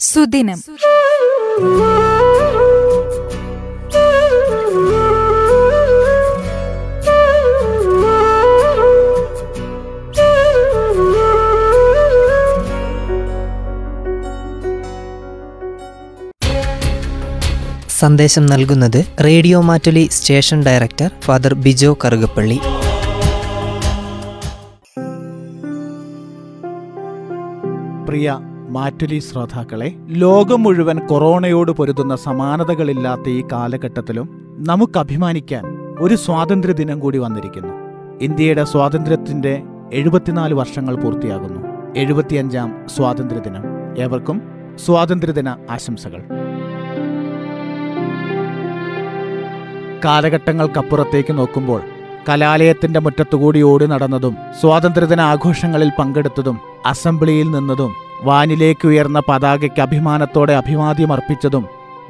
സുദിനം. സന്ദേശം നൽകുന്നത് radio Mattoli station director father Bijo Karukappally. പ്രിയ മാറ്റുലി ശ്രോതാക്കളെ ലോകം മുഴുവൻ കൊറോണയോട് പൊരുതുന്ന സമാനതകളില്ലാത്ത ഈ കാലഘട്ടത്തിലും നമുക്ക് അഭിമാനിക്കാൻ ഒരു സ്വാതന്ത്ര്യ ദിനം കൂടി വന്നിരിക്കുന്നു. ഇന്ത്യയുടെ സ്വാതന്ത്ര്യത്തിന്റെ എഴുപത്തിനാല് വർഷങ്ങൾ പൂർത്തിയാകുന്നു. എഴുപത്തിയഞ്ചാം സ്വാതന്ത്ര്യദിനം ഏവർക്കും സ്വാതന്ത്ര്യദിന ആശംസകൾ. കാലഘട്ടങ്ങൾക്കപ്പുറത്തേക്ക് നോക്കുമ്പോൾ കലാലയത്തിന്റെ മുറ്റത്തുകൂടി ഓടി നടന്നതും സ്വാതന്ത്ര്യദിന ആഘോഷങ്ങളിൽ പങ്കെടുത്തതും അസംബ്ലിയിൽ നിന്നതും വാനിലേക്ക് ഉയർന്ന പതാകയ്ക്ക് അഭിമാനത്തോടെ അഭിവാദ്യം അർപ്പിച്ചതും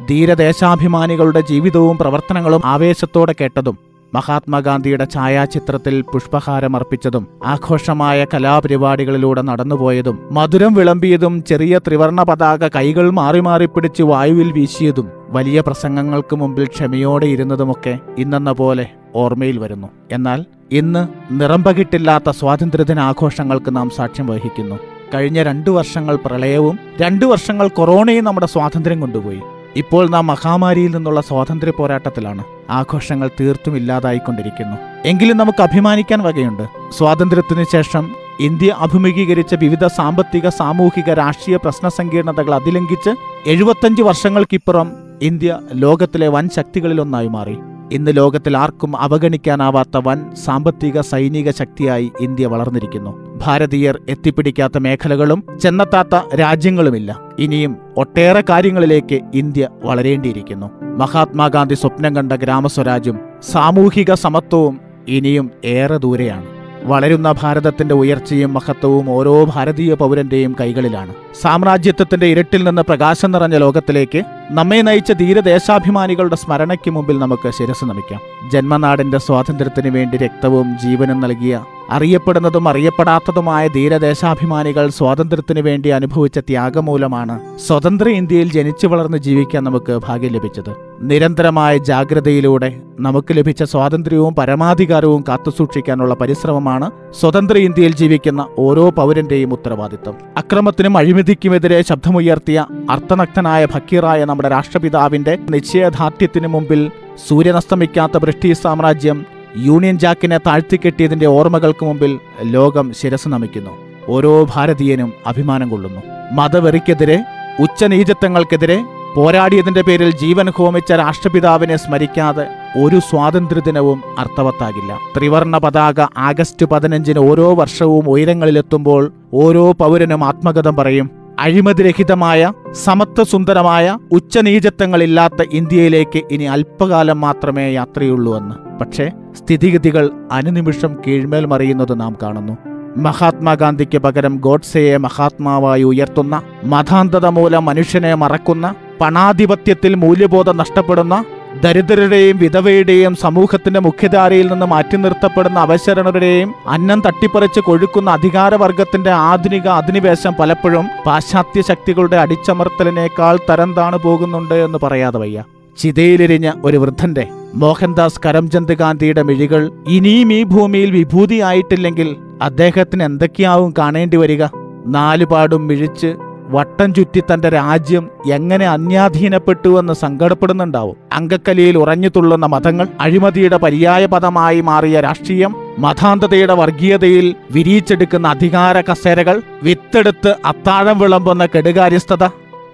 ധീരദേശാഭിമാനികളുടെ ജീവിതവും പ്രവർത്തനങ്ങളും ആവേശത്തോടെ കേട്ടതും മഹാത്മാഗാന്ധിയുടെ ഛായാചിത്രത്തിൽ പുഷ്പഹാരം അർപ്പിച്ചതും ആഘോഷമായ കലാപരിപാടികളിലൂടെ നടന്നുപോയതും മധുരം വിളമ്പിയതും ചെറിയ ത്രിവർണ പതാക കൈകൾ മാറി മാറി പിടിച്ച് വായുവിൽ വീശിയതും വലിയ പ്രസംഗങ്ങൾക്ക് മുമ്പിൽ ക്ഷമയോടെ ഇരുന്നതുമൊക്കെ ഇന്നെന്ന പോലെ ഓർമ്മയിൽ വരുന്നു. എന്നാൽ ഇന്ന് നിറംപകിട്ടില്ലാത്ത സ്വാതന്ത്ര്യദിനാഘോഷങ്ങൾക്ക് നാം സാക്ഷ്യം വഹിക്കുന്നു. കഴിഞ്ഞ രണ്ടു വർഷങ്ങൾ പ്രളയവും രണ്ടു വർഷങ്ങൾ കൊറോണയും നമ്മുടെ സ്വാതന്ത്ര്യം കൊണ്ടുപോയി. ഇപ്പോൾ നാം മഹാമാരിയിൽ നിന്നുള്ള സ്വാതന്ത്ര്യ പോരാട്ടത്തിലാണ്. ആഘോഷങ്ങൾ തീർത്തും ഇല്ലാതായിക്കൊണ്ടിരിക്കുന്നു. എങ്കിലും നമുക്ക് അഭിമാനിക്കാൻ വകയുണ്ട്. സ്വാതന്ത്ര്യത്തിനു ശേഷം ഇന്ത്യ അഭിമുഖീകരിച്ച വിവിധ സാമ്പത്തിക സാമൂഹിക രാഷ്ട്രീയ പ്രശ്ന സങ്കീർണതകൾ അതിലംഘിച്ച് എഴുപത്തഞ്ച് വർഷങ്ങൾക്കിപ്പുറം ഇന്ത്യ ലോകത്തിലെ വൻ ശക്തികളിലൊന്നായി മാറി. ഇന്ന് ലോകത്തിൽ ആർക്കും അവഗണിക്കാനാവാത്ത വൻ സാമ്പത്തിക സൈനിക ശക്തിയായി ഇന്ത്യ വളർന്നിരിക്കുന്നു. ഭാരതീയർ എത്തിപ്പിടിക്കാത്ത മേഖലകളും ചെന്നെത്താത്ത രാജ്യങ്ങളുമില്ല. ഇനിയും ഒട്ടേറെ കാര്യങ്ങളിലേക്ക് ഇന്ത്യ വളരേണ്ടിയിരിക്കുന്നു. മഹാത്മാഗാന്ധി സ്വപ്നം കണ്ട ഗ്രാമസ്വരാജ്യം സാമൂഹിക സമത്വവും ഇനിയും ഏറെ ദൂരെയാണ്. വളരുന്ന ഭാരതത്തിന്റെ ഉയർച്ചയും മഹത്വവും ഓരോ ഭാരതീയ പൗരന്റെയും കൈകളിലാണ്. സാമ്രാജ്യത്വത്തിന്റെ ഇരുട്ടിൽ നിന്ന് പ്രകാശം നിറഞ്ഞ ലോകത്തിലേക്ക് നമ്മെ നയിച്ച ധീരദേശാഭിമാനികളുടെ സ്മരണയ്ക്ക് മുമ്പിൽ നമുക്ക് ശിരസ് നമിക്കാം. ജന്മനാടിന്റെ സ്വാതന്ത്ര്യത്തിന് വേണ്ടി രക്തവും ജീവനും നൽകിയ അറിയപ്പെടുന്നതും അറിയപ്പെടാത്തതുമായ ധീരദേശാഭിമാനികൾ സ്വാതന്ത്ര്യത്തിന് വേണ്ടി അനുഭവിച്ച ത്യാഗമൂലമാണ് സ്വതന്ത്ര ഇന്ത്യയിൽ ജനിച്ചു വളർന്ന് ജീവിക്കാൻ നമുക്ക് ഭാഗ്യം ലഭിച്ചത്. നിരന്തരമായ ജാഗ്രതയിലൂടെ നമുക്ക് ലഭിച്ച സ്വാതന്ത്ര്യവും പരമാധികാരവും കാത്തുസൂക്ഷിക്കാനുള്ള പരിശ്രമമാണ് സ്വതന്ത്ര ഇന്ത്യയിൽ ജീവിക്കുന്ന ഓരോ പൗരന്റെയും ഉത്തരവാദിത്തം അക്രമത്തിനും അഴിമതിക്കുമെതിരെ ശബ്ദമുയർത്തിയ അർത്ഥനഗ്നനായ ഫക്കീറായ നമ്മുടെ രാഷ്ട്രപിതാവിന്റെ നിശ്ചയദാർഢ്യത്തിന് മുമ്പിൽ സൂര്യനസ്തമിക്കാത്ത ബ്രിട്ടീഷ് സാമ്രാജ്യം യൂണിയൻ ജാക്കിനെ താഴ്ത്തിക്കെട്ടിയതിന്റെ ഓർമ്മകൾക്ക് മുമ്പിൽ ലോകം ശിരസ് നമിക്കുന്നു. ഓരോ ഭാരതീയനും അഭിമാനം കൊള്ളുന്നു. മതവെറിക്കെതിരെ ഉച്ചനീചത്വങ്ങൾക്കെതിരെ പോരാടിയതിന്റെ പേരിൽ ജീവൻ ഹോമിച്ച രാഷ്ട്രപിതാവിനെ സ്മരിക്കാതെ ഒരു സ്വാതന്ത്ര്യദിനവും അർത്ഥവത്താകില്ല. ത്രിവർണ പതാക ആഗസ്റ്റ് പതിനഞ്ചിന് ഓരോ വർഷവും ഉയരങ്ങളിലെത്തുമ്പോൾ ഓരോ പൗരനും ആത്മകഥം പറയും അഴിമതിരഹിതമായ സമത്വസുന്ദരമായ ഉച്ചനീചത്വങ്ങളില്ലാത്ത ഇന്ത്യയിലേക്ക് ഇനി അല്പകാലം മാത്രമേ യാത്രയുള്ളൂ എന്ന്. പക്ഷേ സ്ഥിതിഗതികൾ അനുനിമിഷം കീഴ്മേൽ മറിയുന്നത് നാം കാണുന്നു. മഹാത്മാഗാന്ധിക്ക് പകരം ഗോഡ്സെയെ മഹാത്മാവായി ഉയർത്തുന്ന മതാന്തത മൂലം മനുഷ്യനെ മറക്കുന്ന പണാധിപത്യത്തിൽ മൂല്യബോധം നഷ്ടപ്പെടുന്ന ദരിദ്രരുടെയും വിധവയുടെയും സമൂഹത്തിന്റെ മുഖ്യധാരയിൽ നിന്ന് മാറ്റി നിർത്തപ്പെടുന്ന അവശരണരുടെയും അന്നം തട്ടിപ്പറിച്ച് കൊഴുക്കുന്ന അധികാരവർഗത്തിന്റെ ആധുനിക അധിനിവേശം പലപ്പോഴും പാശ്ചാത്യ ശക്തികളുടെ അടിച്ചമർത്തലിനേക്കാൾ തരം താണു പോകുന്നുണ്ട് എന്ന് പറയാതെ വയ്യ. ചിതയിലിരിഞ്ഞ ഒരു വൃദ്ധന്റെ മോഹൻദാസ് കരംചന്ദ് ഗാന്ധിയുടെ മിഴികൾ ഇനിയും ഈ ഭൂമിയിൽ വിഭൂതിയായിട്ടില്ലെങ്കിൽ അദ്ദേഹത്തിന് എന്തൊക്കെയാവും കാണേണ്ടി വരിക? നാലുപാടും മിഴിച്ച് വട്ടം ചുറ്റി തന്റെ രാജ്യം എങ്ങനെ അന്യാധീനപ്പെട്ടുവെന്ന് സങ്കടപ്പെടുന്നുണ്ടാവും. അങ്കക്കലിയിൽ ഉറഞ്ഞു തുള്ളുന്ന മതങ്ങൾ അഴിമതിയുടെ പര്യായ പദമായി മാറിയ രാഷ്ട്രീയം മതാന്തതയുടെ വർഗീയതയിൽ വിരിയിച്ചെടുക്കുന്ന അധികാര കസേരകൾ വിത്തെടുത്ത് അത്താഴം വിളമ്പുന്ന കെടുകാര്യസ്ഥത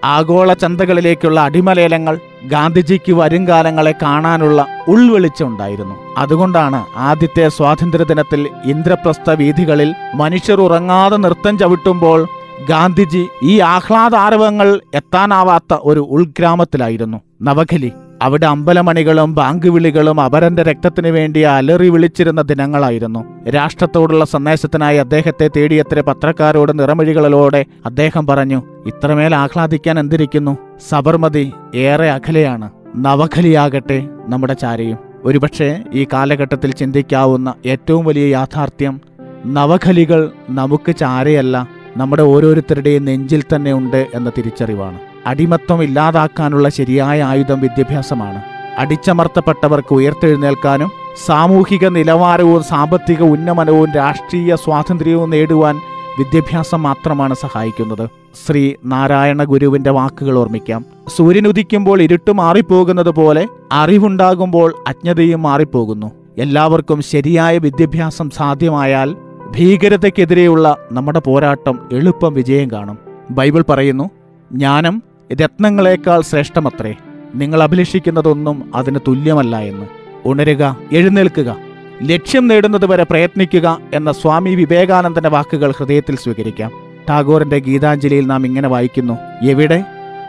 ആഗോള ചന്തകളിലേക്കുള്ള അടിമലേലങ്ങൾ ഗാന്ധിജിക്ക് വരും കാലങ്ങളെ കാണാനുള്ള ഉൾവെളിച്ചമുണ്ടായിരുന്നു അതുകൊണ്ടാണ് ആദ്യത്തെ സ്വാതന്ത്ര്യദിനത്തിൽ ഇന്ദ്രപ്രസ്ഥ വീഥികളിൽ മനുഷ്യർ ഉറങ്ങാതെ നൃത്തം ചവിട്ടുമ്പോൾ ഗാന്ധിജി ഈ ആഹ്ലാദാരവങ്ങൾ എത്താനാവാത്ത ഒരു ഉൾഗ്രാമത്തിലായിരുന്നു. നവഖലി അവിടെ അമ്പലമണികളും ബാങ്ക് വിളികളും അപരന്റെ രക്തത്തിനു വേണ്ടി അലറി വിളിച്ചിരുന്ന ദിനങ്ങളായിരുന്നു. രാഷ്ട്രത്തോടുള്ള സന്ദേശത്തിനായി അദ്ദേഹത്തെ തേടിയെത്തിയ പത്രക്കാരോട് നിറമൊഴികളിലൂടെ അദ്ദേഹം പറഞ്ഞു ഇത്രമേൽ ആഹ്ലാദിക്കാൻ എന്തിരിക്കുന്നു? സബർമതി ഏറെ അഖലയാണ്. നവഖലിയാകട്ടെ നമ്മുടെ ചാരയും. ഒരുപക്ഷെ ഈ കാലഘട്ടത്തിൽ ചിന്തിക്കാവുന്ന ഏറ്റവും വലിയ യാഥാർത്ഥ്യം നവഖലികൾ നമുക്ക് ചാരയല്ല നമ്മുടെ ഓരോരുത്തരുടെയും നെഞ്ചിൽ തന്നെ ഉണ്ട് എന്ന തിരിച്ചറിവാണ്. അടിമത്വം ഇല്ലാതാക്കാനുള്ള ശരിയായ ആയുധം വിദ്യാഭ്യാസമാണ്. അടിച്ചമർത്തപ്പെട്ടവർക്ക് ഉയർത്തെഴുന്നേൽക്കാനും സാമൂഹിക നിലവാരവും സാമ്പത്തിക ഉന്നമനവും രാഷ്ട്രീയ സ്വാതന്ത്ര്യവും നേടുവാൻ വിദ്യാഭ്യാസം മാത്രമാണ് സഹായിക്കുന്നത്. ശ്രീ നാരായണ ഗുരുവിന്റെ വാക്കുകൾ ഓർമ്മിക്കാം. സൂര്യൻ ഉദിക്കുമ്പോൾ ഇരുട്ട് മാറിപ്പോകുന്നത് പോലെ അറിവുണ്ടാകുമ്പോൾ അജ്ഞതയും മാറിപ്പോകുന്നു. എല്ലാവർക്കും ശരിയായ വിദ്യാഭ്യാസം സാധ്യമായാൽ ഭീകരതയ്ക്കെതിരെയുള്ള നമ്മുടെ പോരാട്ടം എളുപ്പം വിജയം കാണും. ബൈബിൾ പറയുന്നു ജ്ഞാനം രത്നങ്ങളെക്കാൾ ശ്രേഷ്ഠമത്രേ. നിങ്ങൾ അഭിലഷിക്കുന്നതൊന്നും അതിന് തുല്യമല്ല എന്ന്. ഉണരുക എഴുന്നേൽക്കുക. ലക്ഷ്യം നേടുന്നത് വരെ പ്രയത്നിക്കുക എന്ന സ്വാമി വിവേകാനന്ദന്റെ വാക്കുകൾ ഹൃദയത്തിൽ സ്വീകരിക്കാം. ടാഗോറിന്റെ ഗീതാഞ്ജലിയിൽ നാം ഇങ്ങനെ വായിക്കുന്നു എവിടെ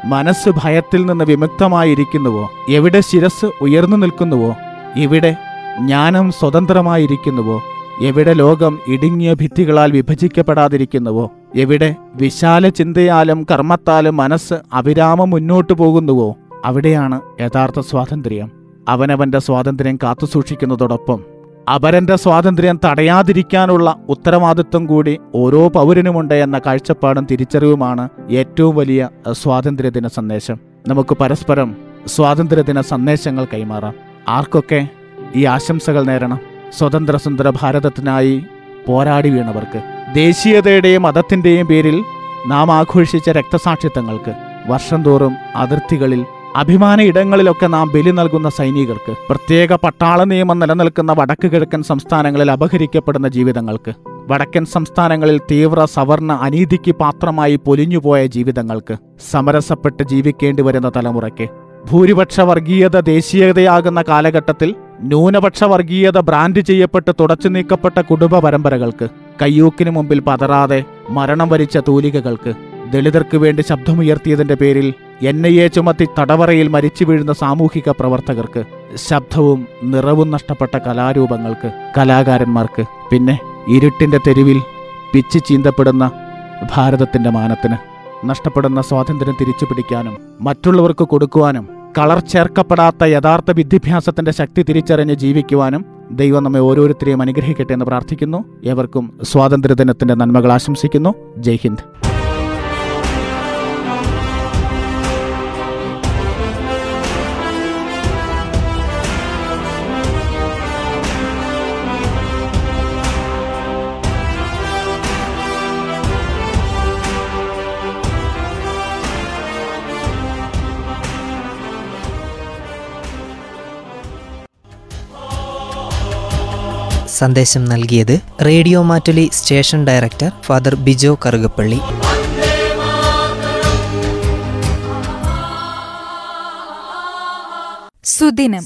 മനസ്സ് ഭയത്തിൽ നിന്ന് വിമുക്തമായിരിക്കുന്നുവോ? എവിടെ ശിരസ് ഉയർന്നു നിൽക്കുന്നുവോ? ഇവിടെ ജ്ഞാനം സ്വതന്ത്രമായിരിക്കുന്നുവോ? എവിടെ ലോകം ഇടുങ്ങിയ ഭിത്തികളാൽ വിഭജിക്കപ്പെടാതിരിക്കുന്നുവോ? എവിടെ വിശാല ചിന്തയാലും കർമ്മത്താലും മനസ്സ് അവിരാമം മുന്നോട്ടു പോകുന്നുവോ? അവിടെയാണ് യഥാർത്ഥ സ്വാതന്ത്ര്യം. അവനവന്റെ സ്വാതന്ത്ര്യം കാത്തുസൂക്ഷിക്കുന്നതോടൊപ്പം അപരന്റെ സ്വാതന്ത്ര്യം തടയാതിരിക്കാനുള്ള ഉത്തരവാദിത്വം കൂടി ഓരോ പൗരനുമുണ്ട് എന്ന കാഴ്ചപ്പാടും തിരിച്ചറിവുമാണ് ഏറ്റവും വലിയ സ്വാതന്ത്ര്യദിന സന്ദേശം. നമുക്ക് പരസ്പരം സ്വാതന്ത്ര്യദിന സന്ദേശങ്ങൾ കൈമാറാം. ആർക്കൊക്കെ ഈ ആശംസകൾ നേരണം? സ്വതന്ത്ര സുന്ദര ഭാരതത്തിനായി പോരാടി വീണവർക്ക്. ദേശീയതയുടെയും മതത്തിന്റെയും പേരിൽ നാം ആഘോഷിച്ച രക്തസാക്ഷിത്വങ്ങൾക്ക് വർഷം തോറും അതിർത്തികളിൽ അഭിമാന ഇടങ്ങളിലൊക്കെ നാം ബലി നൽകുന്ന സൈനികർക്ക് പ്രത്യേക പട്ടാള നിയമം നിലനിൽക്കുന്ന വടക്ക് കിഴക്കൻ സംസ്ഥാനങ്ങളിൽ അപഹരിക്കപ്പെടുന്ന ജീവിതങ്ങൾക്ക് വടക്കൻ സംസ്ഥാനങ്ങളിൽ തീവ്ര സവർണ അനീതിക്ക് പാത്രമായി പൊലിഞ്ഞുപോയ ജീവിതങ്ങൾക്ക് സമരസപ്പെട്ട് ജീവിക്കേണ്ടി വരുന്ന തലമുറയ്ക്ക് ഭൂരിപക്ഷ വർഗീയത ദേശീയതയാകുന്ന കാലഘട്ടത്തിൽ ന്യൂനപക്ഷ വർഗീയത ബ്രാൻഡ് ചെയ്യപ്പെട്ട് തുടച്ചു നീക്കപ്പെട്ട കുടുംബ പരമ്പരകൾക്ക് കയ്യൂക്കിന് മുമ്പിൽ പതറാതെ മരണം വരിച്ച തൂലികകൾക്ക് ദളിതർക്ക് വേണ്ടി ശബ്ദമുയർത്തിയതിന്റെ പേരിൽ എൻ ഐ എ ചുമത്തി തടവറയിൽ മരിച്ചു വീഴുന്ന സാമൂഹിക പ്രവർത്തകർക്ക് ശബ്ദവും നിറവും നഷ്ടപ്പെട്ട കലാരൂപങ്ങൾക്ക് കലാകാരന്മാർക്ക് പിന്നെ ഇരുട്ടിന്റെ തെരുവിൽ പിച്ച് ചീന്തപ്പെടുന്ന ഭാരതത്തിന്റെ മാനത്തിന് നഷ്ടപ്പെടുന്ന സ്വാതന്ത്ര്യം തിരിച്ചു പിടിക്കാനും മറ്റുള്ളവർക്ക് കൊടുക്കുവാനും കളർ ചേർക്കപ്പെടാത്ത യഥാർത്ഥ വിദ്യാഭ്യാസത്തിന്റെ ശക്തി തിരിച്ചറിഞ്ഞ് ജീവിക്കുവാനും ദൈവം നമ്മെ ഓരോരുത്തരെയും അനുഗ്രഹിക്കട്ടെ എന്ന് പ്രാർത്ഥിക്കുന്നു. ഏവർക്കും സ്വാതന്ത്ര്യദിനത്തിന്റെ നന്മകൾ ആശംസിക്കുന്നു. ജയ് ഹിന്ദ്. സന്ദേശം നൽകിയത് radio Mattoli station director father Bijo Karukappally. സുദിനം.